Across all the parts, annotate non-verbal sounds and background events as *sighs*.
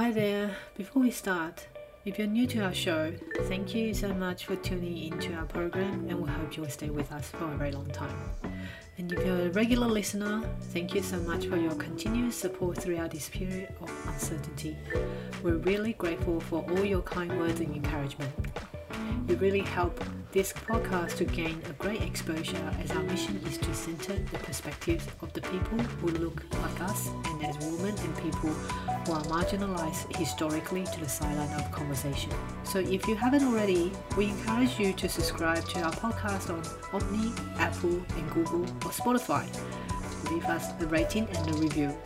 Hi there. Before we start, if you're new to our show, thank you so much for tuning into our program and we hope you'll stay with us for a very long time. And if you're a regular listener, thank you so much for your continuous support throughout this period of uncertainty. We're really grateful for all your kind words and encouragement. You really help this podcast to gain a great exposure as our mission is to center the perspectives of the people who look like us and as women and people who are marginalized historically to the sideline of conversation. So if you haven't already, we encourage you to subscribe to our podcast on Omni, Apple, and Google or Spotify. Leave us a rating and a review.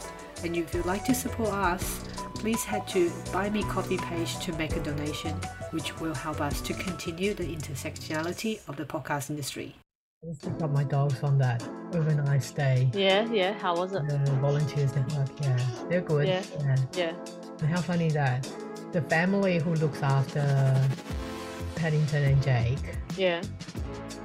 And if you'd like to support us, please head to Buy Me Coffee page to make a donation, which will help us to continue the intersectionality of the podcast industry. Let's pick my dogs on that overnight stay. Yeah, yeah. How was it? The volunteers network, yeah, they're good. Yeah. Yeah. And how funny is that the family who looks after Paddington and Jake, Yeah.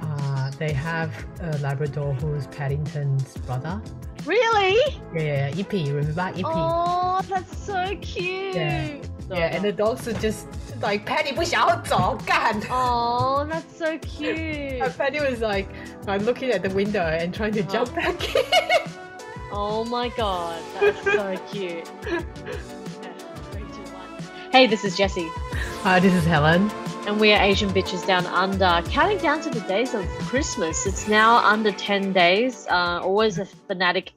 uh, they have a Labrador who's Paddington's brother. Really? Yeah, Ippy, remember Ippy? Oh, that's so cute. Yeah. yeah, and the dogs are just like Paddy 不想要走干. Oh, that's so cute. And Paddy was like, I'm looking at the window and trying to jump Uh-huh. back in. Oh my god, that's so cute. *laughs* Okay, three, two, one. Hey, this is Jessie, Hi, this is Helen. and we are Asian Bitches Down Under, counting down to the days of Christmas. It's now under 10 days, uh, always a fanatic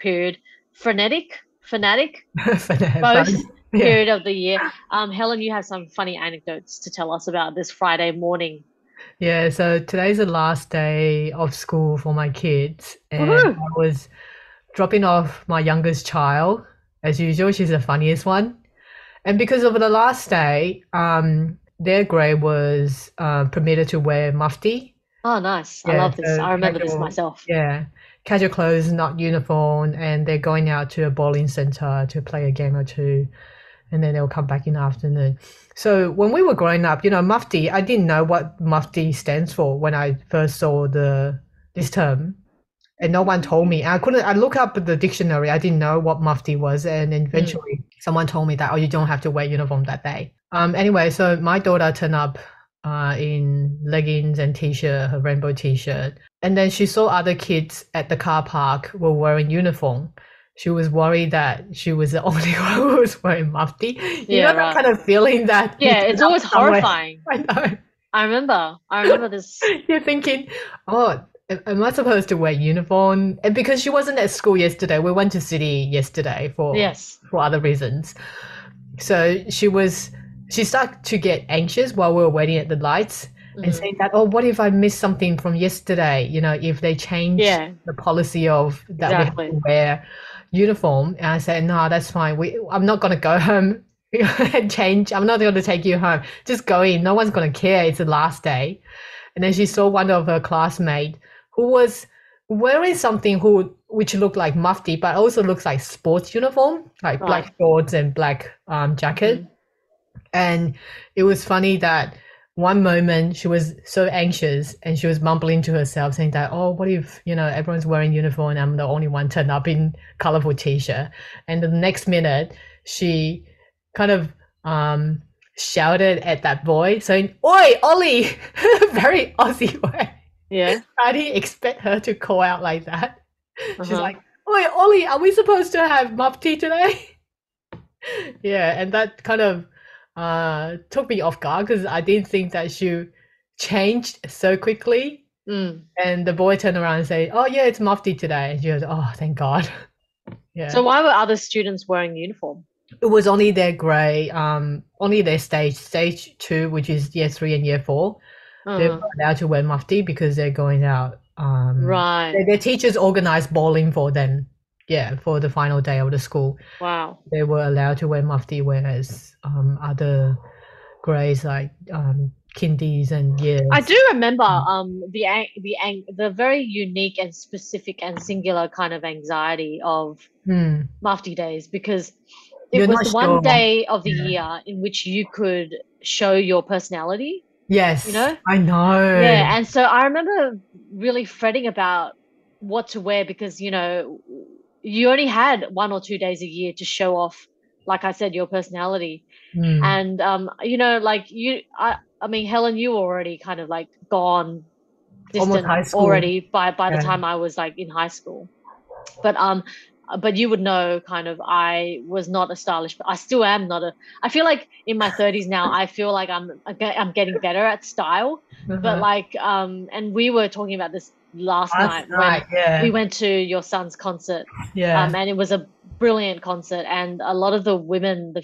period. Frenetic? Fanatic? *laughs* The Both. Yeah. period of the year. Um, Helen, you have some funny anecdotes to tell us about this Friday morning. Yeah, so today's the last day of school for my kids, and Woohoo! I was dropping off my youngest child. As usual, she's the funniest one. And because of the last day, um, their grade was uh, permitted to wear mufti. Oh, nice. I love this. so I remember this myself. Yeah, casual clothes, not uniform, and they're going out to a bowling center to play a game or two, and then they'll come back in the afternoon. So when we were growing up, you know, mufti, I didn't know what mufti stands for when I first saw the this term, and no one told me. I couldn't. I looked up the dictionary. I didn't know what mufti was, and then eventually someone told me that oh, you don't have to wear uniform that day. Um. Anyway, so my daughter turned up. Uh, in leggings and t-shirt, her rainbow t-shirt, and then she saw other kids at the car park were wearing uniform. She was worried that she was the *laughs* only one who was wearing mufti. You Yeah, know right. that kind of feeling that Yeah, it's always somewhere- horrifying. *laughs* I know. I remember. I remember this. *laughs* You're thinking, oh, am I supposed to wear uniform? And because she wasn't at school yesterday, we went to city yesterday for Yes. for other reasons. So she was she started to get anxious while we were waiting at the lights and Mhm. saying that, oh, what if I missed something from yesterday? You know, if they change Yeah. the policy of that Exactly. we have to wear uniform. And I said, no, that's fine. We I'm not gonna go home *laughs* and change. I'm not gonna take you home. Just go in. No one's gonna care. It's the last day. And then she saw one of her classmates who was wearing something who which looked like mufti, but also looks like sports uniform, like black shorts and black um, jacket. And it was funny that one moment she was so anxious and she was mumbling to herself, saying that, "Oh, what if you know everyone's wearing uniform and I'm the only one turned up in colorful t-shirt?" And the next minute, she kind of um, shouted at that boy, saying, "Oi, Ollie!" *laughs* Very Aussie *laughs* way. Yeah. I didn't expect her to call out like that. She's Uh-huh. like, "Oi, Ollie, are we supposed to have mufti today?" *laughs* yeah, and that kind of uh took me off guard because I didn't think that she changed so quickly. Mm. And the boy turned around and said, "Oh yeah, it's mufti today." And she goes, "Oh, thank God." *laughs* yeah. So why were other students wearing uniform? it was only their grade, um, only their stage, stage two, which is year three and year four. They're Uh, allowed to wear mufti because they're going out. Um, right. their, their teachers organized bowling for them. Yeah, for the final day of the school, Wow. they were allowed to wear mufti, whereas um, other grades like um, kindies and years. I do remember um the ang- the ang- the very unique and specific and singular kind of anxiety of Hmm. Mufti days because it You're was not one sure. day of the Yeah. year in which you could show your personality. Yes, You know? I know. Yeah, and so I remember really fretting about what to wear because you know you only had one or two days a year to show off like I said, your personality. Mm. And um, you know, like you, I, I mean, Helen, you were already kind of like gone distant high school. already by by the time I was like in high school. But um, but you would know kind of I was not a stylish. I still am not a. I feel like in my thirties now, I feel like I'm I'm getting better at style. But Uh-huh. like um, and we were talking about this last, Last night, night, yeah, when we went to your son's concert yeah. um, and it was a brilliant concert and a lot of the women the,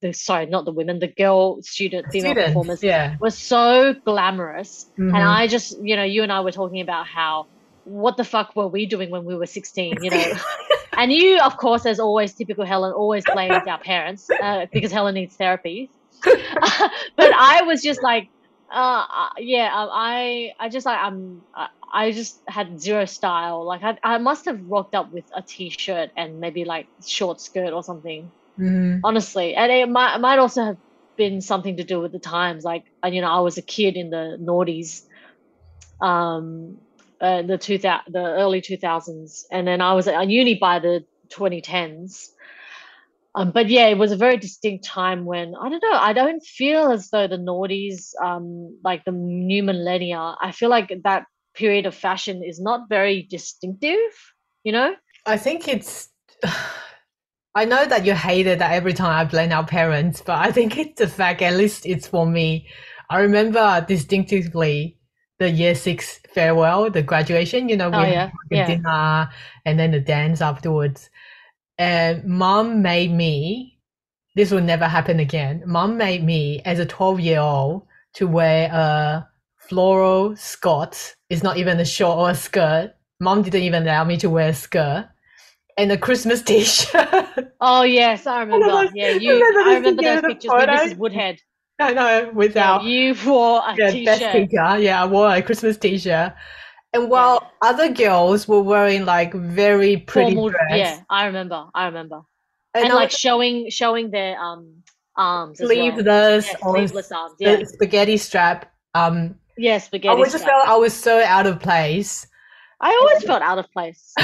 the sorry not the women the girl student female Students, performers yeah. were so glamorous Mhm. and i just you know you and i were talking about how what the fuck were we doing when we were 16 you know? *laughs* And you of course as always typical helen always blames our parents uh, because helen needs therapy. *laughs* *laughs* But i was just like uh yeah um, i i just like i'm I, I just had zero style. Like I, I must have rocked up with a t-shirt and maybe like short skirt or something Mhm. honestly. And it might, it might also have been something to do with the times. Like you know i was a kid in the noughties. Um uh, the 2000 the early 2000s and then i was at uni by the 2010s um, but yeah it was a very distinct time when i don't know i don't feel as though the noughties um like the new millennia i feel like that period of fashion is not very distinctive you know I think it's. *sighs* I know that you hate it that every time I blame our parents, but I think it's the fact, at least it's for me. I remember distinctively the year six farewell, the graduation, you know, oh, we Oh, had yeah, like yeah. dinner and then the dance afterwards. And mom made me, this will never happen again. Mom made me, as a 12 year old, to wear a floral skirt. It's not even a short or a skirt. Mom didn't even allow me to wear a skirt. And a Christmas *laughs* t-shirt. oh yes i remember those- yeah I you remember i remember those pictures mrs woodhead I know, Yeah, without you wore a best t-shirt. teacher. Yeah, I wore a Christmas t-shirt. And while other girls were wearing like very pretty Formal, dress, yeah, I remember. I remember. and, And, like was showing showing their um arms as well. sleeveless Yeah, sleeveless arms. Yeah, the spaghetti strap. Um, yeah, I spaghetti. was just strap. felt I was so out of place. I always felt out of place. *laughs*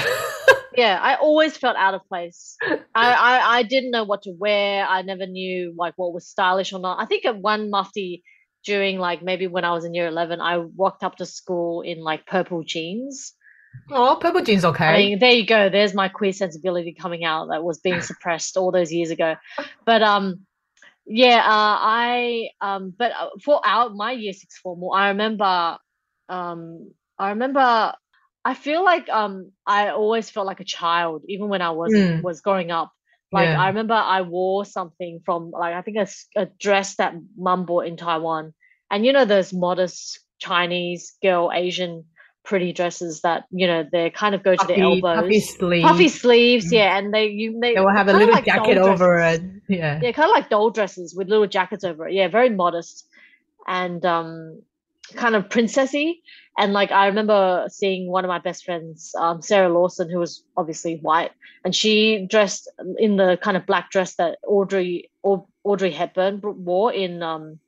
Yeah, I always felt out of place. I, I I didn't know what to wear. I never knew like what was stylish or not. I think at one mufti during like maybe when I was in year eleven, I walked up to school in like purple jeans. oh, purple jeans, okay. I mean, there you go. There's my queer sensibility coming out that was being *laughs* suppressed all those years ago. But um, yeah, uh, I um, but uh, for our my year six formal, I remember um, I remember. I feel like um, I always felt like a child, even when I was Mm. was growing up. Like Yeah. I remember I wore something from like I think a dress that mum bought in Taiwan, and you know those modest Chinese girl Asian pretty dresses that you know they kind of go to the puffy, elbows, puffy sleeve. puffy sleeves, Mm. yeah, and they you they, They will have a little like jacket over it. Yeah. Yeah, kind of like doll dresses with little jackets over it. Yeah, very modest and um kind of princessy. And like I remember seeing one of my best friends, um, Sarah Lawson, who was obviously white, and she dressed in the kind of black dress that Audrey Au- Audrey Hepburn wore in um,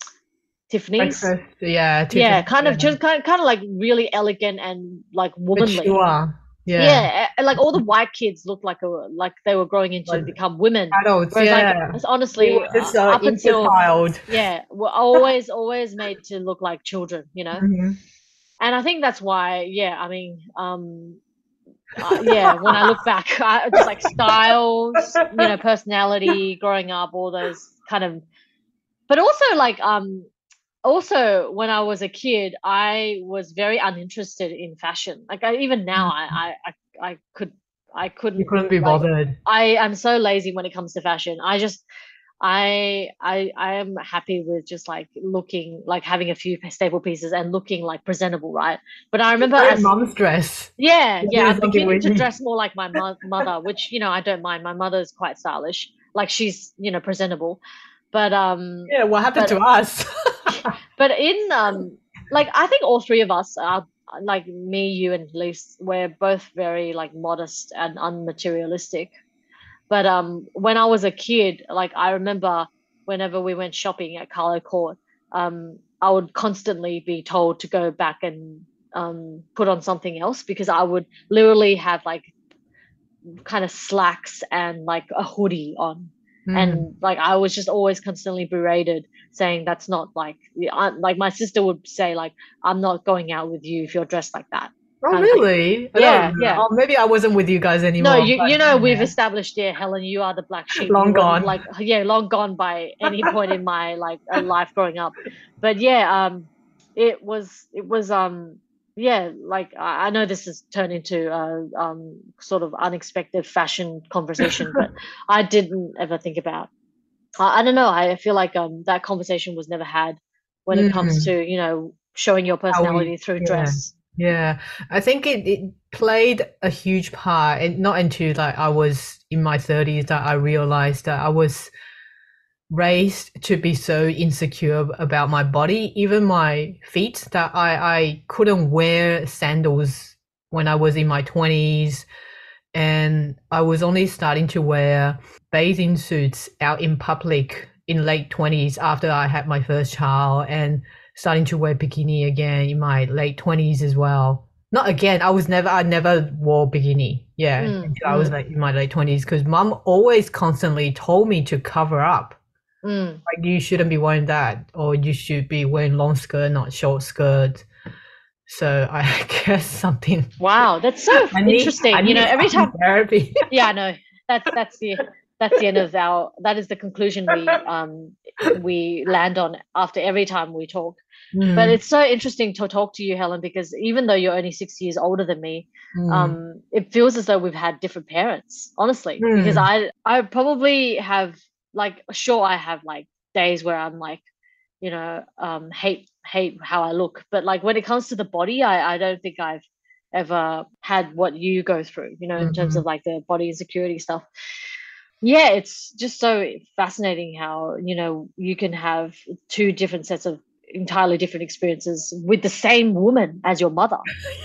Tiffany's. Breakfast, yeah. Yeah, kind of just kind kind of like really elegant and like womanly. mature. Yeah. Yeah, like all the white kids looked like a like they were growing into Like become women. Adults, Whereas yeah. like it's honestly just uh, up until child. yeah, we're always always made to look like children, you know. Mhm. And I think that's why, yeah, I mean, um, uh, yeah, when I look back, *laughs* I, just like styles, you know, personality, growing up, all those kind of, but also like, um, also when I was a kid, I was very uninterested in fashion. Like I, even now, I, I, I, I could, I couldn't. You couldn't be like, bothered. I am so lazy when it comes to fashion. I just I I I am happy with just like looking like having a few staple pieces and looking like presentable, right? But I remember as mom's dress. yeah, Yeah, yeah, I'm beginning to dress more like my mo- mother, which you know I don't mind. My mother's quite stylish, like she's you know presentable, but um Yeah, what happened But- to us? *laughs* but in um like i think all three of us are like me you and Lise, we're both very like modest and unmaterialistic. But um when i was a kid like i remember whenever we went shopping at carlo court um i would constantly be told to go back and um put on something else because i would literally have like kind of slacks and like a hoodie on. Mm. and like I was just always constantly berated, saying that's not like I, like my sister would say like I'm not going out with you if you're dressed like that. oh, kind of really? Yeah, yeah. Oh, maybe I wasn't with you guys anymore. No, you but- you know we've established, yeah, Helen, you are the black sheep. Long gone. Like yeah, long gone by any point in my like uh, life growing up. But yeah, um, it was it was um yeah like I, I know this has turned into a um sort of unexpected fashion conversation, but *laughs* I didn't ever think about. I, I don't know. I feel like um that conversation was never had when it comes to you know showing your personality through yeah. dress. Yeah, I think it, it played a huge part, and not until like I was in my thirties that I realized that I was raised to be so insecure about my body, even my feet, that I I couldn't wear sandals when I was in my twenties, and I was only starting to wear bathing suits out in public in late twenties after I had my first child, and starting to wear bikini again in my late twenties as well. Not again. I was never. I never wore bikini. Yeah, Mm, I was mm. like in my late twenties because mom always constantly told me to cover up. Mm. Like you shouldn't be wearing that, or you should be wearing long skirt, not short skirt. So I *laughs* guess something. Wow, that's so *laughs* need- interesting. You know, every time therapy. *laughs* yeah i know that's that's the that's the end of our that is the conclusion we um we land on after every time we talk but Mm, it's so interesting to talk to you helen because even though you're only six years older than me mm, um it feels as though we've had different parents honestly because Mm. i i probably have like sure i have like days where i'm like you know um hate hate how i look but like when it comes to the body i i don't think i've ever had what you go through you know in terms of like the body insecurity stuff yeah it's just so fascinating how you know you can have two different sets of entirely different experiences with the same woman as your mother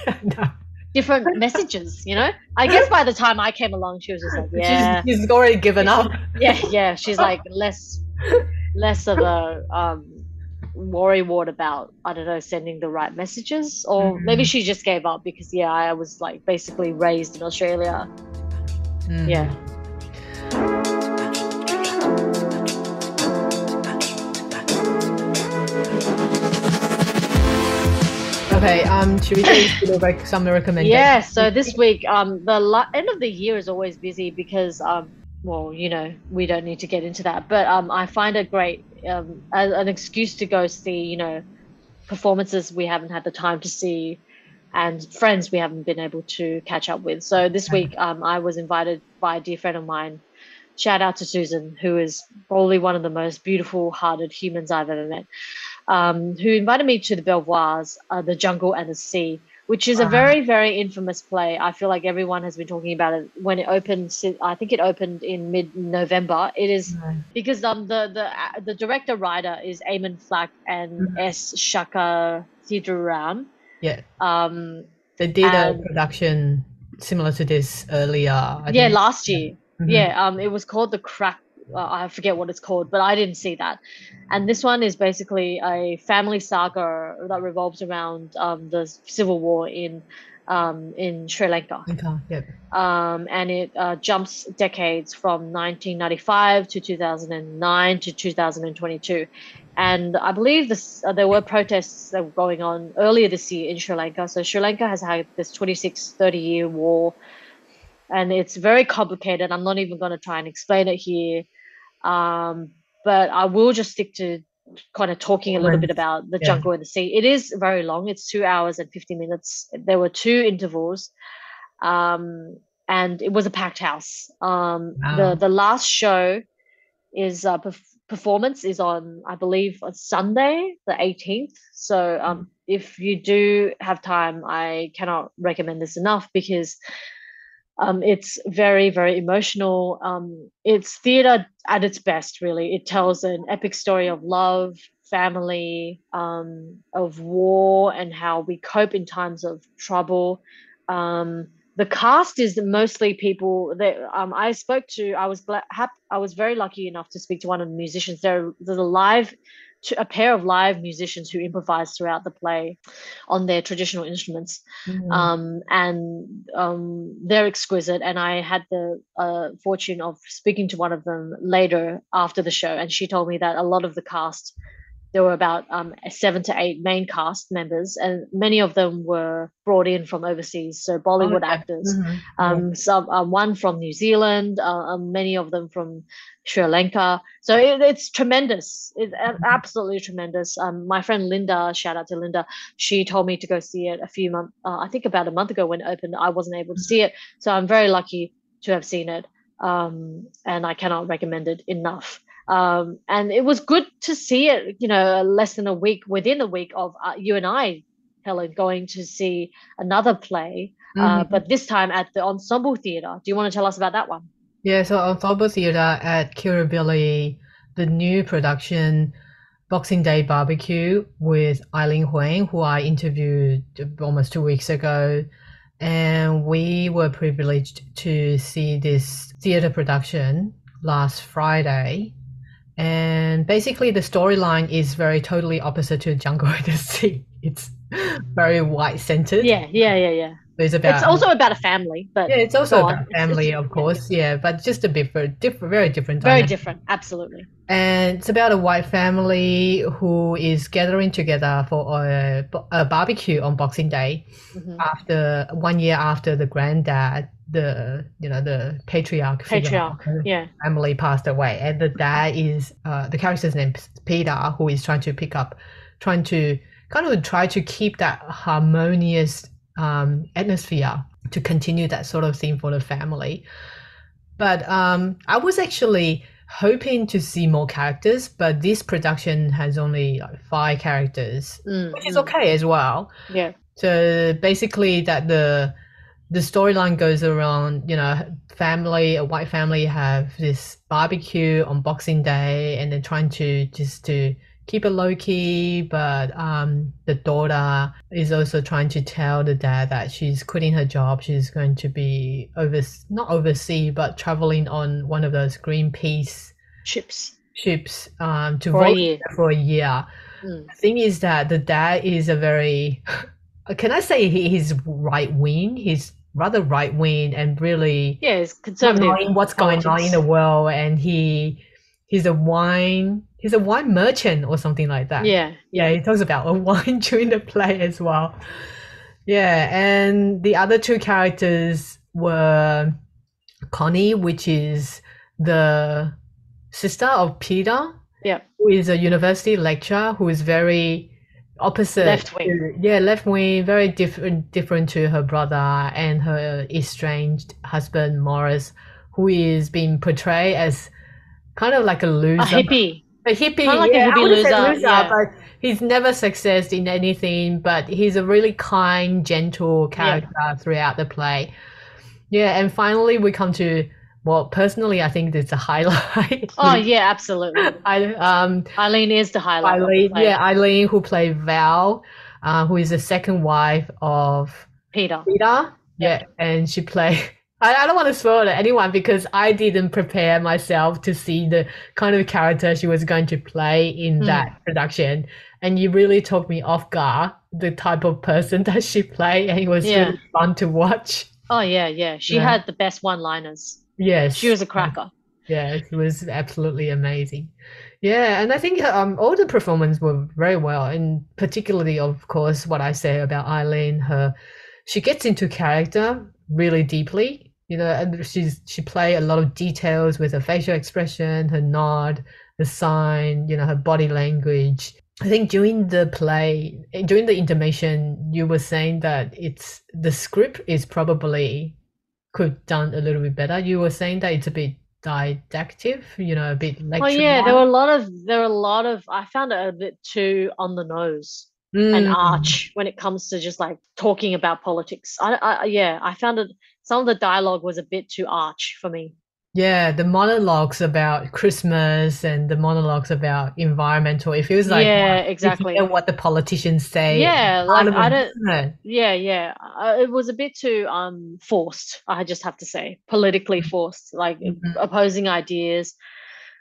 *laughs* no. different messages, you know? I *laughs* guess by the time I came along, she was just like, yeah, She's, she's already given up. yeah, yeah. She's like less, less of a um, worry wart about, I don't know, sending the right messages. Or maybe Mhm. she just gave up because, yeah, I was like basically raised in Australia. Mm. Yeah. Okay. Um. Should we do like some recommendations? Yeah, so this week, um, the la- end of the year is always busy because, um, well, you know, we don't need to get into that, but um, I find a great um, as an excuse to go see, you know, performances we haven't had the time to see, and friends we haven't been able to catch up with. So this week, um, I was invited by a dear friend of mine. Shout out to Susan, who is probably one of the most beautiful-hearted humans I've ever met. Um, who invited me to the Belvoirs, uh, the Jungle and the Sea, which is a very very infamous play i feel like everyone has been talking about it when it opened i think it opened in mid november it is Mm. because um the the the director writer is Eamon Flack and Mhm. S Shaka Siduram. Yeah. Um They did a production similar to this earlier. I yeah, last year. Mhm. Yeah, um it was called The Crack uh, I forget what it's called, but I didn't see that. And this one is basically a family saga that revolves around um, the civil war in um, in Sri Lanka. Okay. Yep. um, and it uh, jumps decades from 1995 to 2009 to 2022. And I believe this, uh, there were protests that were going on earlier this year in Sri Lanka. So Sri Lanka has had this 26, 30 year war, and it's very complicated. I'm not even going to try and explain it here, um, but I will just stick to kind of talking a little bit about the Yeah. jungle and the sea. It is very long. It's two hours and 50 minutes. There were two intervals um, and it was a packed house. Um, Wow. The the last show is uh, perf- performance is on I believe on Sunday the 18th. So um, if you do have time, I cannot recommend this enough because um, it's very very emotional. Um, it's theater at its best. Really, it tells an epic story of love. Family, um, of war, and how we cope in times of trouble. Um, the cast is mostly people that um, I spoke to. I was gla- hap- I was very lucky enough to speak to one of the musicians. There, there's a live a pair of live musicians who improvise throughout the play on their traditional instruments, mm. um, and um, they're exquisite. And I had the uh, fortune of speaking to one of them later after the show, and she told me that a lot of the cast there were about um, seven to eight main cast members, and many of them were brought in from overseas, so Bollywood okay. actors. Mm-hmm. Um, some uh, one from New Zealand, uh, um, many of them from Sri Lanka. So it, it's tremendous. It's mm-hmm. absolutely tremendous. Um, my friend Linda, shout out to Linda, she told me to go see it a few months, uh, I think about a month ago when it opened. I wasn't able to see it, so I'm very lucky to have seen it, um, and I cannot recommend it enough. Um, and it was good to see it, you know, less than a week within a week of uh, you and I, Helen, going to see another play, uh, mm-hmm. uh, but this time at the Ensemble Theatre. Do you want to tell us about that one? Yeah, so Ensemble Theatre at Kirribilli, the new production Boxing Day Barbecue with Aileen Huang, who I interviewed almost two weeks ago. And we were privileged to see this theatre production last Friday and basically the storyline is very totally opposite to Jungle *laughs* in the Sea. It's very white centered. Yeah, yeah, yeah, yeah. It's about. It's also about a family, but yeah, it's also about a family, it's, *laughs* of course. Yeah, yeah, but just a bit for different, very different. Very different, absolutely. And it's about a white family who is gathering together for a, a barbecue on Boxing Day, mm-hmm. after one year after the granddad the you know the patriarch patriarch yeah. Family passed away. And the dad is uh, the character's name peter who is trying to pick up trying to kind of try to keep that harmonious um, atmosphere to continue that sort of thing for the family. But um, i was actually hoping to see more characters but this production has only like five characters mm, which is okay as well. Yeah. So basically that the the storyline goes around, you know, family, a white family have this barbecue on Boxing Day, and they're trying to just to keep it low key. But um, the daughter is also trying to tell the dad that she's quitting her job. She's going to be over, not overseas, but traveling on one of those Greenpeace ships. Ships um, to for a year. For a year. Mm. The thing is that the dad is a very *laughs* Uh, can I say he, he's right wing? He's rather right wing and really yeah, he's conservative. Knowing what's politics. going on in the world, and he he's a wine he's a wine merchant or something like that. Yeah, yeah. He talks about a *laughs* wine during the play as well. Yeah, and the other two characters were Connie, which is the sister of Peter. Yeah, who is a university lecturer who is very opposite. Left wing. Yeah left wing very different different to her brother and her estranged husband morris who is being portrayed as kind of like a loser. A hippie. A hippie kind of like yeah, a hippie loser, loser yeah. but he's never success in anything but he's a really kind gentle character yeah. throughout the play. Yeah and finally we come to well, personally, I think it's a highlight. *laughs* Oh yeah, absolutely. *laughs* I um Aileen is the highlight. Aileen, yeah, Aileen who played Val, uh, who is the second wife of Peter. Peter, yeah, and she played. *laughs* I, I don't want to spoil it anyone because I didn't prepare myself to see the kind of character she was going to play in mm. that production, and you really took me off guard. The type of person that she played, and it was yeah. really fun to watch. Oh yeah, yeah. She yeah. had the best one-liners. Yes. She was a cracker. Yeah, it was absolutely amazing. Yeah, and I think um, all the performances were very well, and particularly, of course, what I say about Aileen, her she gets into character really deeply. You know, and she's she play a lot of details with her facial expression, her nod, the sign, you know, her body language. I think during the play, during the intermission, you were saying that it's the script is probably could done a little bit better. You were saying that it's a bit didactic, you know, a bit like. Oh yeah, there were a lot of there were a lot of. I found it a bit too on the nose mm. and arch when it comes to just like talking about politics. I, I yeah, I found it. Some of the dialogue was a bit too arch for me. Yeah, the monologues about Christmas and the monologues about environmental. It feels like yeah, exactly what the politicians say. Yeah, like I don't. Yeah, yeah, uh, it was a bit too um forced. I just have to say, politically mm-hmm. forced, like mm-hmm. opposing ideas.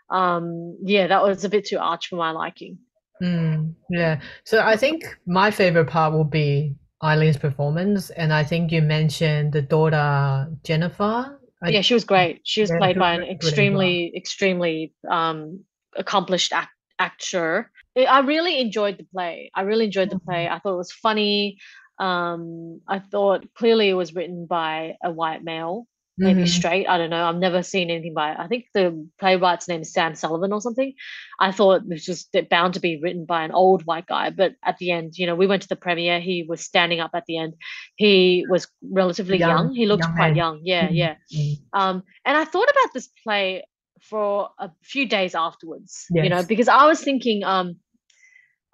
Um, yeah, that was a bit too arch for my liking. Mm, yeah. So I think my favorite part will be Aileen's performance, and I think you mentioned the daughter Jennifer. I, yeah, she was great. She was Yeah, played by an as well. extremely, extremely um, accomplished act- actor. I I really enjoyed the play. I really enjoyed the play. I thought it was funny. Um, I thought clearly it was written by a white male, maybe Mhm. straight. I don't know. I've never seen anything by. I think the playwright's name is Sam Sullivan or something. I thought it was just bound to be written by an old white guy, but at the end, you know, we went to the premiere. He was standing up at the end. He was relatively Young- young. He looked young quite man. young. Yeah, Mhm. yeah. Mm. Um, and I thought about this play for a few days afterwards, you know, because I was thinking, um,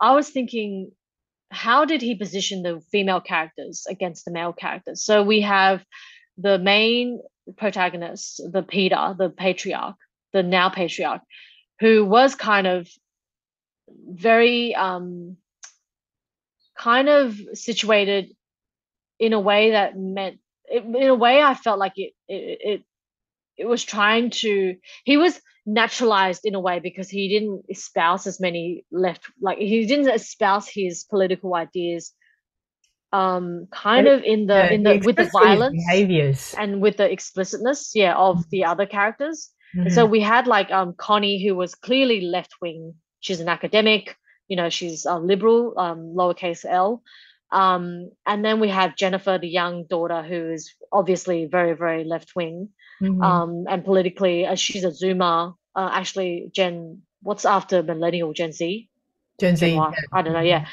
I was thinking, how did he position the female characters against the male characters? So we have the main protagonist, the Peter, the patriarch, the now patriarch, who was kind of very um kind of situated in a way that meant it, in a way I felt like it it it it was trying to he was naturalized in a way because he didn't espouse as many left like he didn't espouse his political ideas um kind And of in the Yeah, in he the with the violence behaviors. and with the explicitness yeah of the other characters and so we had like um Connie, who was clearly left wing. She's an academic, you know, she's a liberal, um, lowercase L. Um, and then we have Jennifer, the young daughter, who is obviously very, very left wing. Mhm. Um, and politically, uh, she's a Zoomer. Uh, actually, Gen, what's after millennial Gen Z? Gen Z. I don't know. Yeah.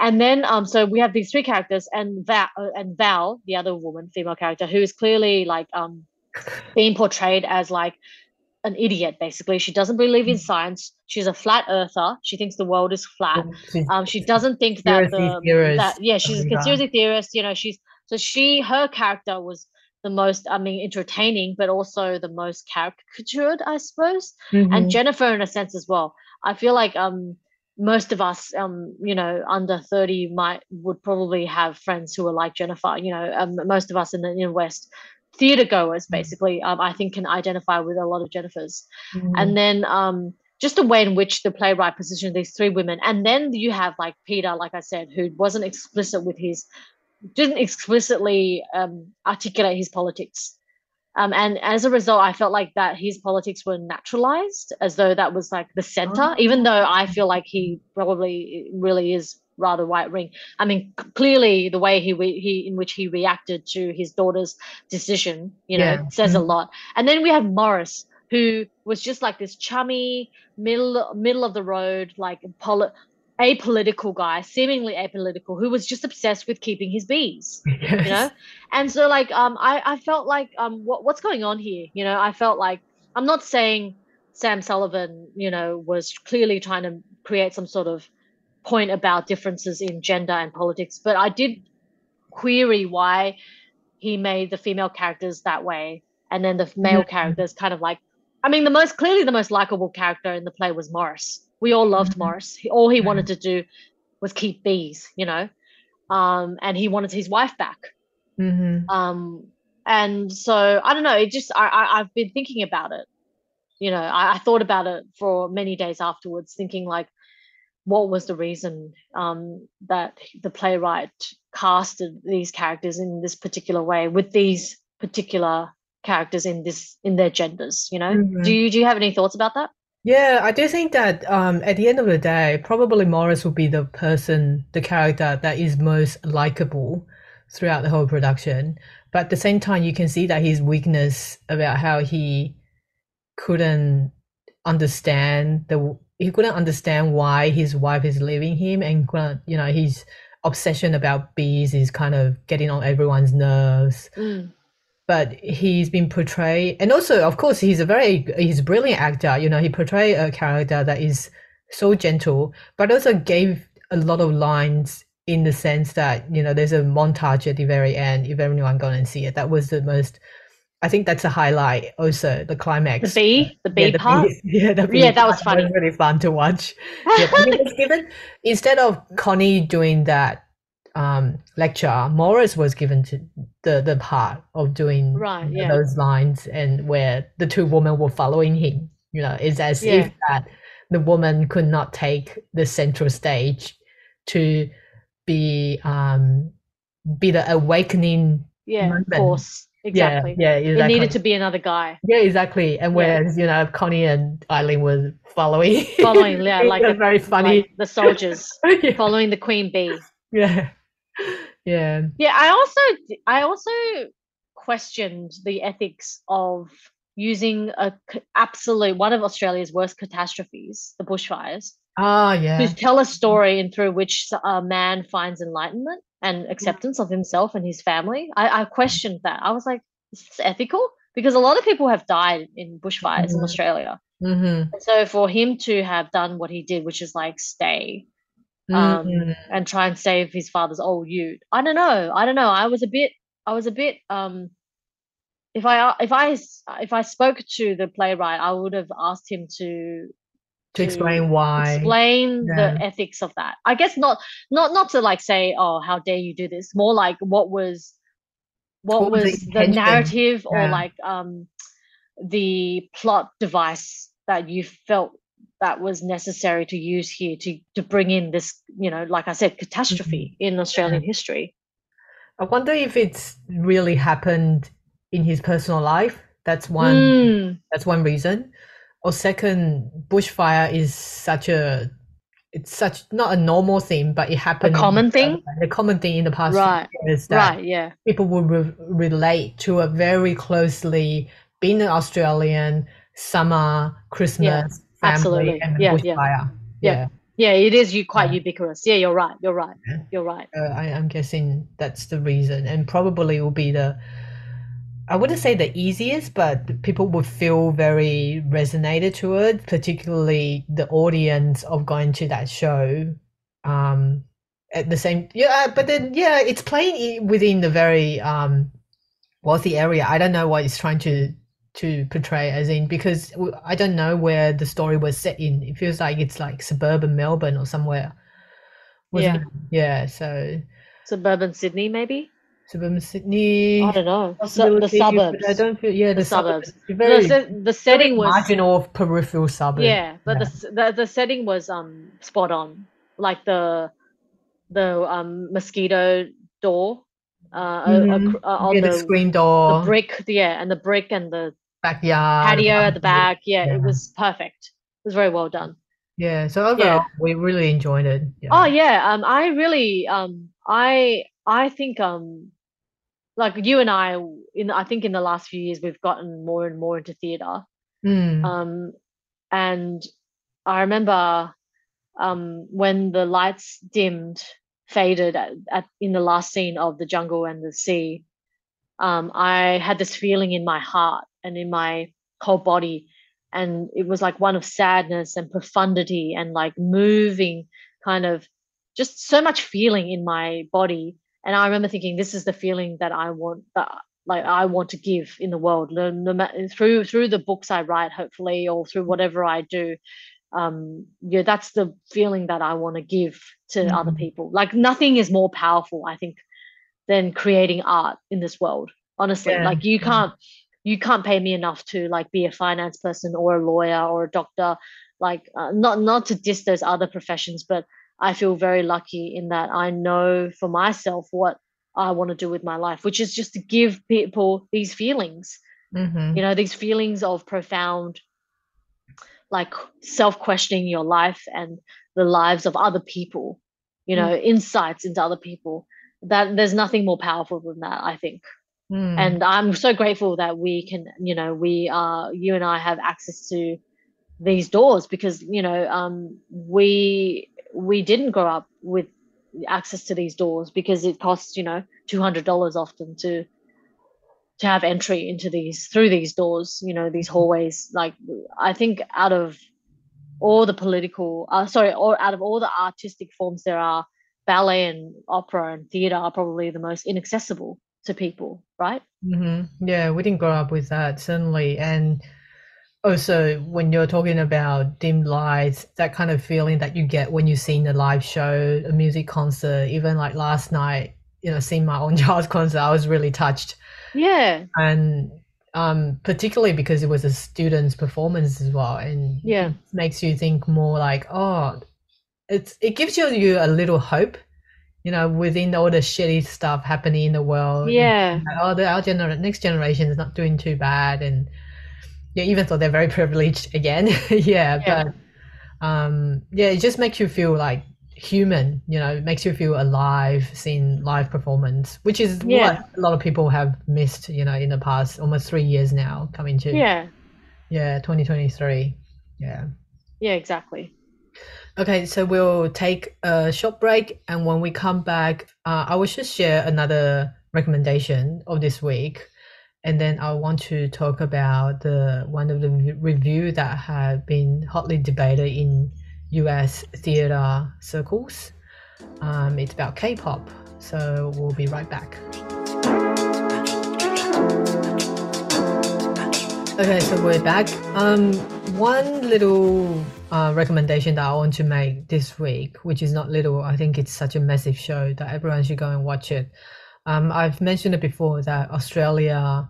And then, um, so we have these three characters, and Val, uh, and Val, the other woman, female character, who is clearly like um being portrayed as like an idiot. Basically, she doesn't believe in science. She's a flat earther. She thinks the world is flat. Um, she doesn't think that the theorist, that yeah, she's a something like that. conspiracy theorist. You know, she's so she her character was the most I mean entertaining, but also the most caricatured, I suppose Mhm. and Jennifer in a sense as well. I feel like um most of us um you know under 30 might would probably have friends who are like Jennifer, you know, um, most of us in the, in West theater goers basically um I think can identify with a lot of Jennifer's. Mhm. And then um just the way in which the playwright positioned these three women and then you have like Peter like I said who wasn't explicit with his didn't explicitly um, articulate his politics. Um, and as a result, I felt like that his politics were naturalized as though that was like the center, even though I feel like he probably really is rather white ring. I mean, clearly the way he re- he in which he reacted to his daughter's decision, you know, Yeah. says a Mhm. lot. And then we have Morris, who was just like this chummy middle middle of the road, like poli- apolitical guy, seemingly apolitical, who was just obsessed with keeping his bees Yes. *laughs* you know and so like um i i felt like um what, what's going on here you know i felt like i'm not saying sam sullivan you know was clearly trying to create some sort of point about differences in gender and politics but i did query why he made the female characters that way and then the male Mhm. characters kind of like i mean the most clearly the most likable character in the play was morris we all loved morris He- all he wanted to do was keep bees you know? Um and he wanted his wife back. Mhm. um and so i don't know it just i, I i've been thinking about it. You know I, I thought about it for many days afterwards thinking like what was the reason um that the playwright casted these characters in this particular way with these particular characters in this in their genders you know? Mhm. do you do you have any thoughts about that Yeah, I do think that um, at the end of the day, probably Morris will be the person, the character that is most likable throughout the whole production. But at the same time, you can see that his weakness about how he couldn't understand the he couldn't understand why his wife is leaving him, and you know his obsession about bees is kind of getting on everyone's nerves Mm, but he's been portrayed and also of course he's a very he's a brilliant actor. You know he portrayed a character that is so gentle but also gave a lot of lines in the sense that you know there's a montage at the very end if everyone gone and see it. That was the most i think that's a highlight also the the climax bee the bee yeah, the part? *laughs* Yeah, the Yeah, that was funny. really fun to watch. *laughs* Yeah, given instead of Connie doing that um, lecture, Morris was given to the the part of doing Right, yeah. those lines and where the two women were following him. You know, it's as Yeah. if that the woman could not take the central stage to be um be the awakening Yeah, moment. course. Exactly. yeah yeah exactly. It needed to be another guy yeah exactly and Yeah. whereas you know connie and aileen were following following, yeah, *laughs* like the, very funny like the soldiers *laughs* yeah. following the queen bee. yeah *laughs* yeah Yeah, I also I also questioned the ethics of using a absolute one of Australia's worst catastrophes, the bushfires, oh yeah to tell a story and through which a man finds enlightenment and acceptance of himself and his family. I, I questioned that. I was like, is this ethical? Because a lot of people have died in bushfires in Mhm. Australia. mm-hmm. So for him to have done what he did, which is like stay um, Mhm. and try and save his father's old ute. I don't know. I don't know. I was a bit. I was a bit. Um, if I if I if I spoke to the playwright, I would have asked him to to explain why explain Yeah. the ethics of that. I guess not not not to like say, oh, how dare you do this. More like what was what, What was was, the the, narrative or like um the plot device that you felt that was necessary to use here to to bring in this, you know, like I said, catastrophe Mm-hmm. in Australian history. I wonder if it's really happened in his personal life. That's one. Mm, That's one reason. Or second, bushfire is such a. It's such not a normal thing, but it happened. a common thing? The common thing in the past Right, years that right, yeah. people will re- relate to a very closely being an Australian summer, Christmas, family, absolutely. and Yeah, yeah. bushfire. Yeah. Yeah, it is you quite Yeah. ubiquitous. Yeah, you're right. You're right. Yeah. You're right. Uh, I, I'm guessing that's the reason, and probably will be the. I wouldn't say the easiest, but people would feel very resonated to it, particularly the audience of going to that show. Um, at the same, yeah, but then yeah, it's playing within the very um wealthy area. I don't know what it's trying to to portray as in because I don't know where the story was set in. It feels like it's like suburban Melbourne or somewhere. Yeah. it? Yeah, so Suburban Sydney, maybe. suburban Sydney. I don't know. The suburbs. I don't feel. Yeah, the, The suburbs. suburbs. Very, the, the setting was marginal peripheral suburb. yeah, but Yeah. The, the the setting was um spot on. Like the the um mosquito door uh, uh, Mhm. ac- uh on yeah, the, the, screen door, the brick yeah and the brick and the backyard, patio at the back yeah, yeah. it was perfect it was very well done Yeah, so overall, we really enjoyed it. Yeah. Oh yeah, um, I really, um, I, I think, um, like you and I, in I think in the last few years we've gotten more and more into theatre. Mm. Um, and I remember, um, when the lights dimmed, faded at, at in the last scene of the jungle and the sea. Um, I had this feeling in my heart and in my whole body, and it was like one of sadness and profundity and like moving kind of just so much feeling in my body. And i remember thinking this is the feeling that i want that like i want to give in the world. Through through the books i write hopefully or through whatever i do um yeah that's the feeling that i want to give to other Mhm. people. Like nothing is more powerful i think than creating art in this world honestly. Yeah, like you can't you can't pay me enough to like be a finance person or a lawyer or a doctor. Like uh, not not to diss those other professions but i feel very lucky in that i know for myself what i want to do with my life which is just to give people these feelings. Hmm you know these feelings of profound like self-questioning your life and the lives of other people you know insights into other people. That there's nothing more powerful than that i think Mm. and i'm so grateful that we can you know we uh you and i have access to these doors because you know um we we didn't grow up with access to these doors because it costs you know $200 often to to have entry into these through these doors you know these hallways like i think out of all the political uh, sorry or out of all the artistic forms there are ballet and opera and theater are probably the most inaccessible to people right hmm Yeah, we didn't grow up with that, certainly. And also, when you're talking about dim lights, that kind of feeling that you get when you've seen a live show, a music concert, even like last night, you know, seeing my own *laughs* jazz concert, I was really touched. yeah And um, particularly because it was a student's performance as well, and Yeah. it makes you think more like, oh, it's it gives you you a little hope, you know, within all the shitty stuff happening in the world. and Yeah. oh, the our gener- next generation is not doing too bad, and yeah, even though they're very privileged again, *laughs* yeah, Yeah. but um, yeah, it just makes you feel like human. You know, it makes you feel alive seeing live performance, which is Yeah. what a lot of people have missed. You know, in the past almost three years now, coming to Yeah. yeah, twenty twenty three, yeah. Yeah. Exactly. Okay, so we'll take a short break, and when we come back, uh, I will just share another recommendation of this week, and then I want to talk about the one of the review that had been hotly debated in U.S. theater circles. Um, it's about K-pop, so we'll be right back. Okay, so we're back. Um, one little uh, recommendation that I want to make this week, which is not little, I think it's such a massive show that everyone should go and watch it. Um, I've mentioned it before that Australia,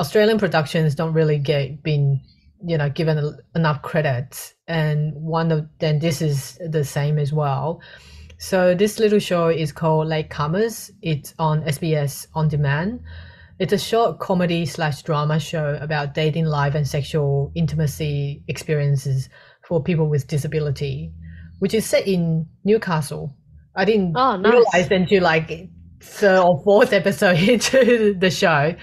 Australian productions don't really get been, you know, given a, enough credit, and one of then this is the same as well. So this little show is called Latecomers. It's on SBS on demand. It's a short comedy slash drama show about dating life and sexual intimacy experiences for people with disability, which is set in Newcastle. I didn't Oh, nice. realize until like third or fourth episode *laughs* into the show.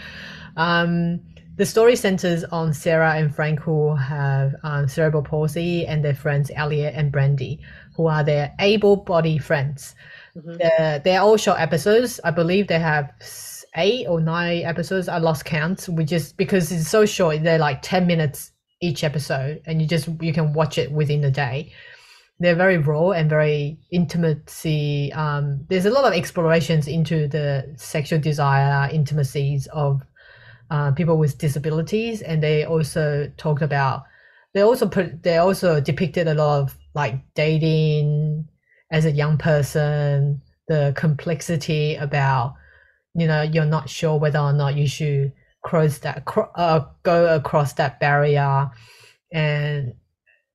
Um, the story centers on Sarah and Frank, who have um, cerebral palsy, and their friends Elliot and Brandy, who are their able-bodied friends. Mhm. They're, they're all short episodes. I believe they have eight or nine episodes. I lost count. We just because it's so short. They're like ten minutes each episode, and you just you can watch it within a day. They're very raw and very intimacy. Um, there's a lot of explorations into the sexual desire, intimacies of uh, people with disabilities, and they also talked about. They also put. They also depicted a lot of like dating as a young person, the complexity about you know you're not sure whether or not you should cross that uh, go across that barrier. And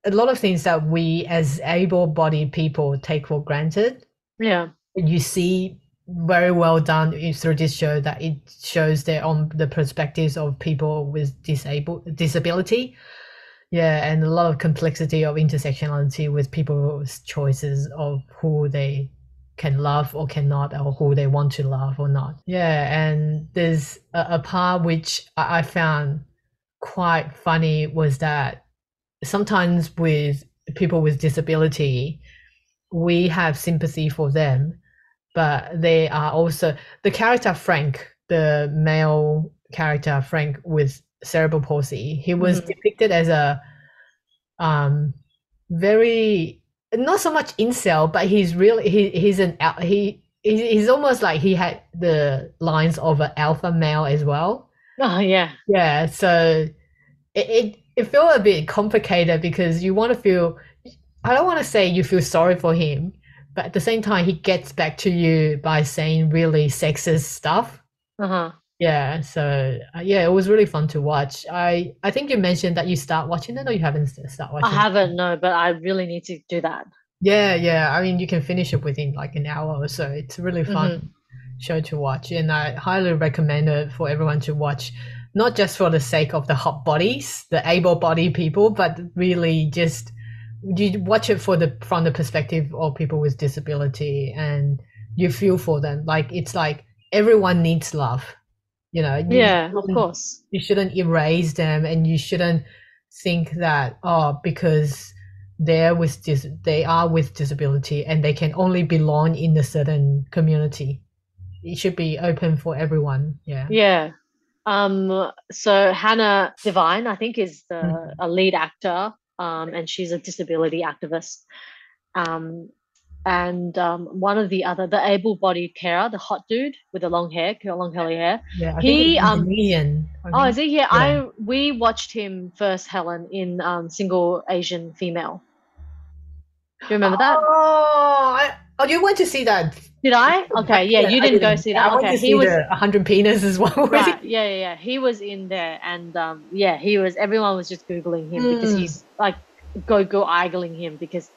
a lot of things that we as able-bodied people take for granted. Yeah. you see very well done through this show that it shows their on the perspectives of people with disabled disability. Yeah and a lot of complexity of intersectionality with people's choices of who they can love or cannot or who they want to love or not yeah and there's a, a part which I, I found quite funny was that sometimes with people with disability we have sympathy for them but they are also the character frank the male character frank with cerebral palsy he was Mhm. depicted as a um very not so much incel but he's really he, he's an he he- he's almost like he had the lines of an alpha male as well Oh, yeah. yeah, so it, it it felt a bit complicated because you want to feel I don't want to say you feel sorry for him, but at the same time he gets back to you by saying really sexist stuff. Uh huh. Yeah, so uh, yeah, it was really fun to watch. I I think you mentioned that you start watching it or you haven't st- start watching. I haven't, no, but I really need to do that. Yeah, yeah. I mean, you can finish it within like an hour or so. It's a really fun show to watch, and I highly recommend it for everyone to watch. Not just for the sake of the hot bodies, the able-bodied people, but really just you watch it for the from the perspective of people with disability, and you feel for them. Like it's like everyone needs love. You know. you Yeah, of course. you shouldn't erase them and you shouldn't think that oh because they're with dis- they are with disability and they can only belong in a certain community it should be open for everyone yeah Yeah. Um, so Hannah Diviney, I think, is the Mhm. a lead actor, um, and she's a disability activist. Um, and um, one of the other, the able-bodied carer, the hot dude with the long hair, long curly hair. yeah I He, um, Indonesian, I Oh, is he here? I we watched him first, Helen, in um, Single Asian Female. Do you remember that? oh, I, oh you went to see that Did I? Okay, yeah, you I didn't go see that. I went Okay, to he was 100 penis as well. right. *laughs* Yeah, yeah, yeah. He was in there, and um, yeah, he was. Everyone was just googling him because Mm. he's like go go eyeing him because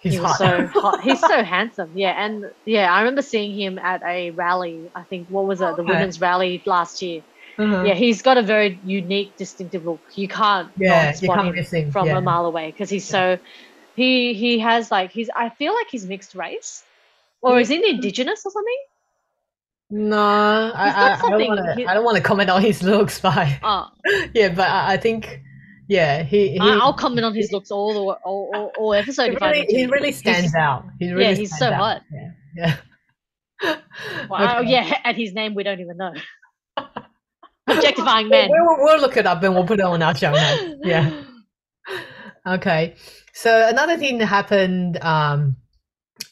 He's he was hot. so *laughs* hot. He's so handsome. Yeah, and yeah, I remember seeing him at a rally. I think what was it, the Okay. women's rally last year. Uh-huh. Yeah, he's got a very unique, distinctive look. You can't Yeah, spot can't him miss him. from yeah. a mile away because he's so. He he has like he's. I feel like he's mixed race, or is he indigenous or something? No, I, I, I don't want to. he- I don't want to comment on his *laughs* looks, but Oh, *laughs* yeah, but I, I think, yeah, he, he I, I'll comment on his looks all the all, all, all episode. he really, he really stands He's- out. He really he's so out. hot. Yeah, yeah. Well, oh, Okay. yeah, and his name we don't even know. Objectifying men. We'll, we'll look it up and we'll put it on our show notes. Yeah. *laughs* Okay. So another thing that happened um,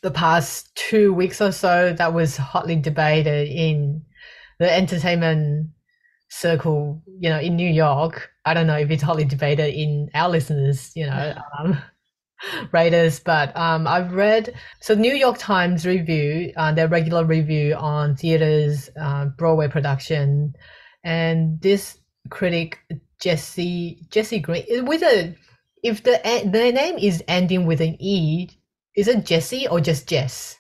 the past two weeks or so that was hotly debated in the entertainment circle, you know, in New York. I don't know if it's hotly debated in our listeners, you know, um, *laughs* Raiders, but um, I've read so New York Times review, uh, their regular review on theaters, uh, Broadway production, and this critic Jesse Jesse Green with a if the the name is ending with an e, is it Jesse or just Jess?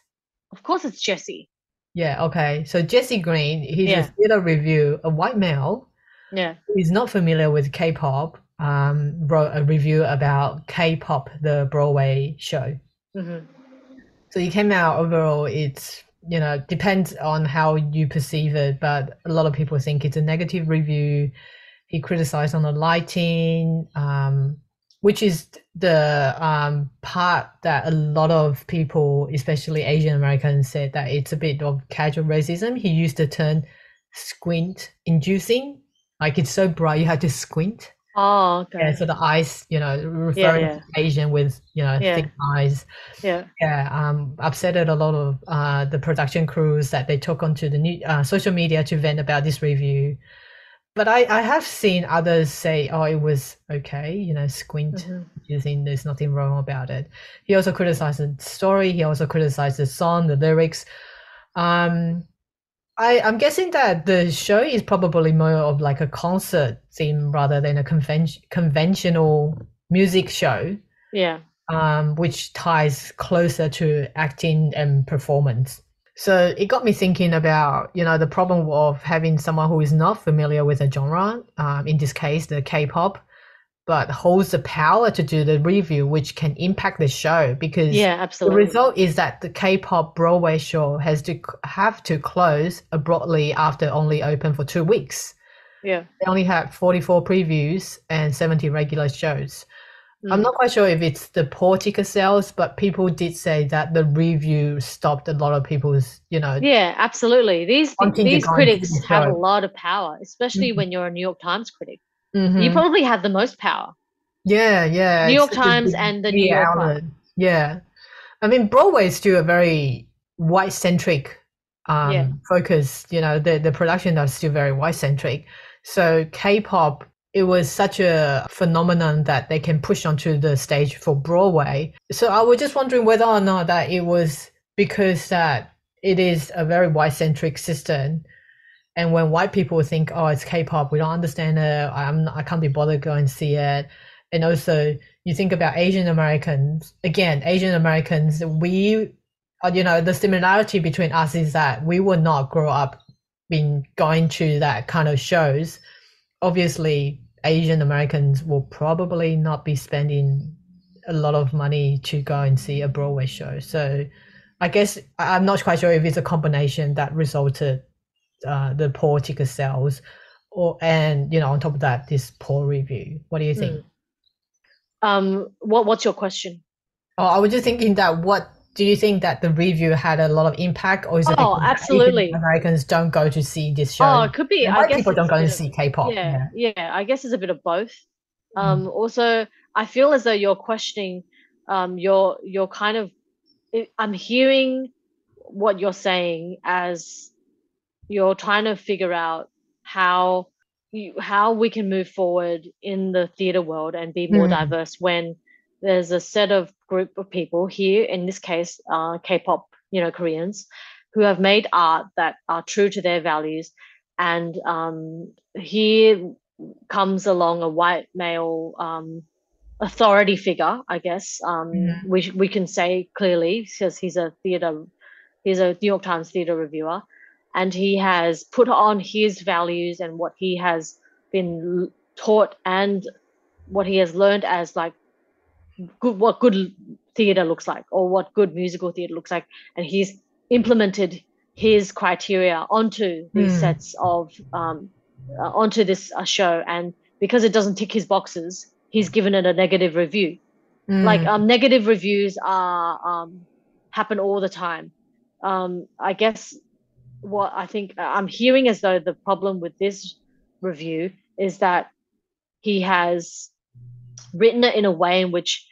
Of course, it's Jesse. Yeah, okay. So Jesse Green, he's Yeah. a theater review, a white male Yeah. who is not familiar with K-pop. Um, wrote a review about K-pop, the Broadway show. hmm So it came out overall. It's you know depends on how you perceive it, but a lot of people think it's a negative review. He criticized on the lighting, um, which is the um, part that a lot of people, especially Asian Americans, said that it's a bit of casual racism. He used the term squint inducing, like it's so bright you have to squint. Oh, okay. Yeah, so the eyes, you know, referring yeah. to Asian with you know Yeah. thick eyes Yeah. yeah um upsetted a lot of uh the production crews that they took onto the new uh, social media to vent about this review but i i have seen others say oh it was okay you know squint Mhm. using there's nothing wrong about it he also criticized the story he also criticized the song the lyrics um I, I'm guessing that the show is probably more of like a concert theme rather than a conven- conventional music show Yeah. um, which ties closer to acting and performance. So it got me thinking about, you know, the problem of having someone who is not familiar with a genre, um, in this case, the K-pop, but holds the power to do the review, which can impact the show because Yeah. absolutely. the result is that the K-pop Broadway show has to have to close abruptly after only open for two weeks. Yeah. They only had 44 previews and 70 regular shows. I'm Mm. not quite sure if it's the poor ticket sales, but people did say that the review stopped a lot of people's, you know, Yeah, absolutely. These these go and see critics the have a lot of power, especially Mhm. when you're a New York Times critic. Mhm. You probably have the most power. yeah, yeah. New York Times big and the New York outlet. Yeah, I mean Broadway is still a very white centric um, Yeah. focus. You know, the the production are still very white centric. So K-pop, it was such a phenomenon that they can push onto the stage for Broadway. So I was just wondering whether or not that it was because that it is a very white centric system. And when white people think, "Oh, it's K-pop," we don't understand it. I'm not, I can't be bothered going to see it. And also, you think about Asian Americans. Again, Asian Americans, we, uh, you know, the similarity between us is that we would not grow up being going to that kind of shows. Obviously, Asian Americans will probably not be spending a lot of money to go and see a Broadway show. So, I guess I'm not quite sure if it's a combination that resulted uh, the poor ticket sales, or and you know on top of that this poor review. What do you think? Mm. Um, what what's your question? Oh, I was just thinking that what do you think that the review had a lot of impact, or is it Oh, absolutely. Americans don't go to see this show? Oh, it could be. I guess people don't go and see K-pop. yeah, yeah, I guess it's a bit of both. Mm. Um, also, I feel as though you're questioning, um, you're you're kind of, I'm hearing what you're saying as you're trying to figure out how you how we can move forward in the theater world and be more Mm. diverse when there's a set of group of people here in this case uh, k-pop you know koreans who have made art that are true to their values. And um, here comes along a white male um, authority figure, I guess. Um, Mhm. We we can say clearly because he's a theater, he's a New York Times theater reviewer, and he has put on his values and what he has been taught and what he has learned as like good what good theater looks like or what good musical theater looks like, and he's implemented his criteria onto these Hmm. sets of um, uh, onto this uh, show and because it doesn't tick his boxes he's given it a negative review like Mm. um negative reviews are um happen all the time um i guess what i think uh, i'm hearing as though the problem with this review is that he has written it in a way in which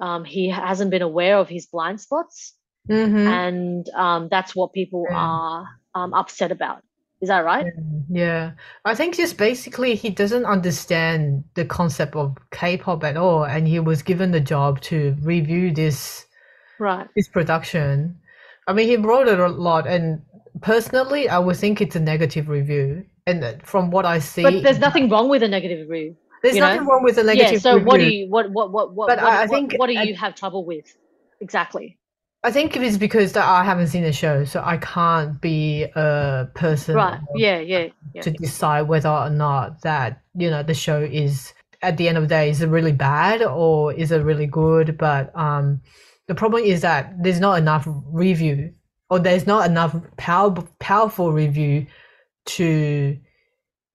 um, he hasn't been aware of his blind spots Mhm. and um, that's what people Yeah. are um, upset about is that right Yeah, I think just basically he doesn't understand the concept of K-pop at all, and he was given the job to review this right this production. I mean, he wrote it a lot, and personally, I would think it's a negative review. And from what I see, but there's nothing wrong with a negative review there's you know? nothing wrong with a negative yeah so what do you what what what what But what, I- I what- think what do you have trouble with exactly I think it's because that I haven't seen the show, so I can't be a person right yeah yeah yeah to decide whether or not that you know the show is at the end of the day is it really bad or is it really good but um the problem is that there's not enough review or there's not enough power, powerful review to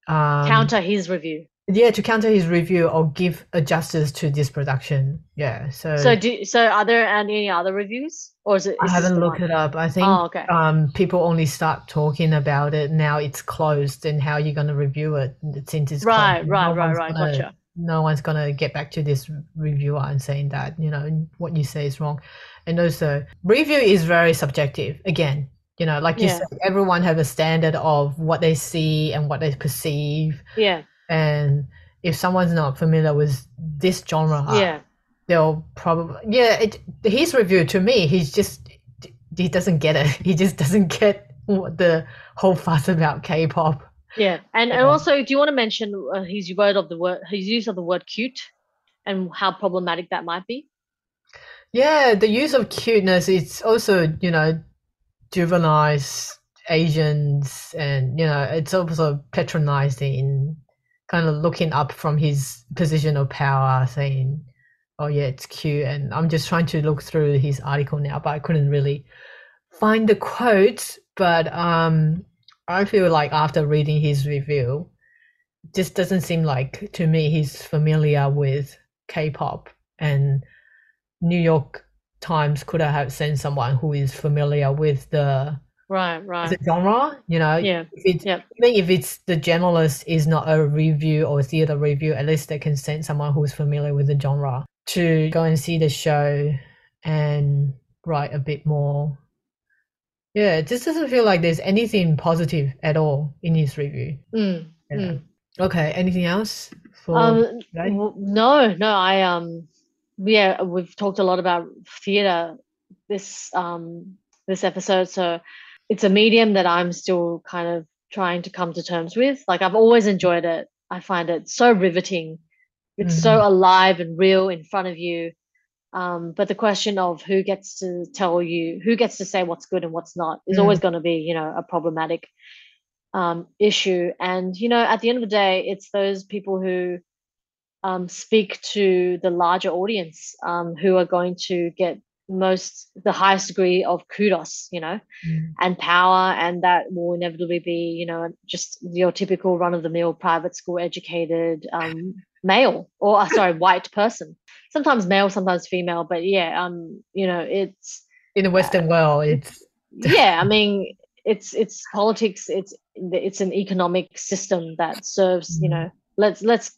um counter his review. Yeah to counter his review or give a justice to this production. Yeah so, so do so are there any other reviews? Or is it i haven't looked one? it up. I think oh okay. um, people only start talking about it now it's closed and how you're going to review it. Since it's right right No right right gonna- gotcha. no one's going to get back to this reviewer and saying that you know what you say is wrong and also review is very subjective. Again you know like you Yeah. said everyone have a standard of what they see and what they perceive. Yeah. And if someone's not familiar with this genre yeah. they'll probably yeah it, his review to me he's just he doesn't get it. *laughs* He just doesn't get what the whole fuss about k-pop. Yeah. And, and also do you want to mention uh, his word of the word his use of the word cute and how problematic that might be yeah the use of cuteness it's also you know juvenize asians and you know it's also patronizing kind of looking up from his position of power saying oh yeah it's cute and i'm just trying to look through his article now but i couldn't really find the quote, but um i feel like after reading his review just doesn't seem like to me he's familiar with k-pop and new york times could have sent someone who is familiar with the, right right the genre you know yeah if it's, Yep. even if it's the journalist is not a review or theater review, at least they can send someone who's familiar with the genre to go and see the show and write a bit more. Yeah, it just doesn't feel like there's anything positive at all in his review. Mm, Yeah. mm. Okay, anything else for Um, today? no, no, I um, yeah, we've talked a lot about theater this um this episode, so it's a medium that I'm still kind of trying to come to terms with. Like I've always enjoyed it. I find it so riveting. It's so alive and real in front of you. Um, but the question of who gets to tell you, who gets to say what's good and what's not, is Mm. always going to be, you know, a problematic um, issue. And you know, at the end of the day, it's those people who um, speak to the larger audience um, who are going to get most the highest degree of kudos you know Mm. and power and that will inevitably be you know just your typical run-of-the-mill private school educated um, male or uh, sorry *laughs* white person sometimes male sometimes female but yeah um you know it's in the Western world, it's yeah i mean it's it's politics it's it's an economic system that serves you Mhm. know let's let's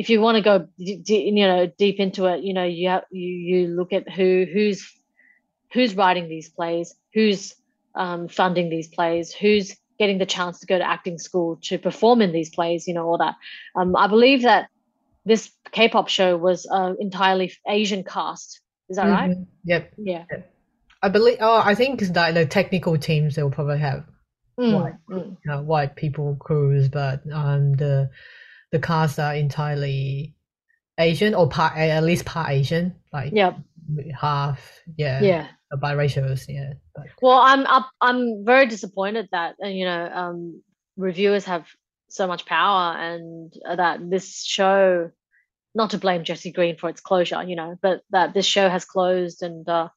if you want to go you know deep into it you know you have, you you look at who who's who's writing these plays who's um, funding these plays who's getting the chance to go to acting school to perform in these plays you know all that um, i believe that this k-pop show was uh, entirely asian cast is that right Mhm. Yep. yeah Yep. I believe. Oh, I think that the technical teams they'll probably have Mm, White. mm. you know, white people crews, but um, the the cast are entirely Asian or part at least part Asian, like Yep. half. Yeah. Yeah. Biracials. Yeah. But Well, I'm up. I'm very disappointed that uh, you know um, reviewers have so much power, and that this show, not to blame Jesse Green for its closure, you know, but that this show has closed, and uh,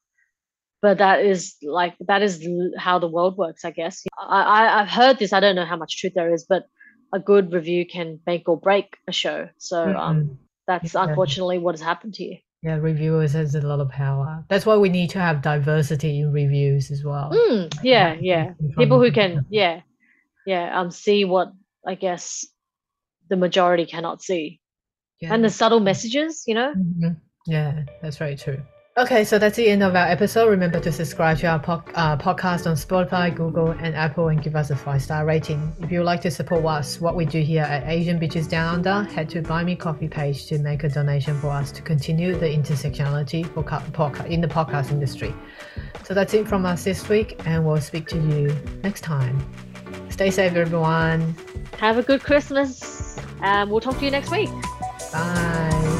but that is like that is how the world works, I guess. I, I I've heard this. I don't know how much truth there is, but a good review can make or break a show. So um, Mhm. that's Yeah. unfortunately what has happened here. yeah, reviewers has a lot of power. That's why we need to have diversity in reviews as well. Mm, yeah, Yeah. People who can, yeah, yeah, um, see what I guess the majority cannot see, Yeah. and the subtle messages, you know. Mhm. Yeah, that's very true. Okay, so that's the end of our episode. Remember to subscribe to our pod, uh, podcast on Spotify, Google, and Apple and give us a five star rating. If you would like to support us, what we do here at Asian Bitches Down Under, head to Buy Me Coffee page to make a donation for us to continue the intersectionality for co- podca- in the podcast industry. So that's it from us this week, and we'll speak to you next time. Stay safe, everyone. Have a good Christmas, and we'll talk to you next week. Bye.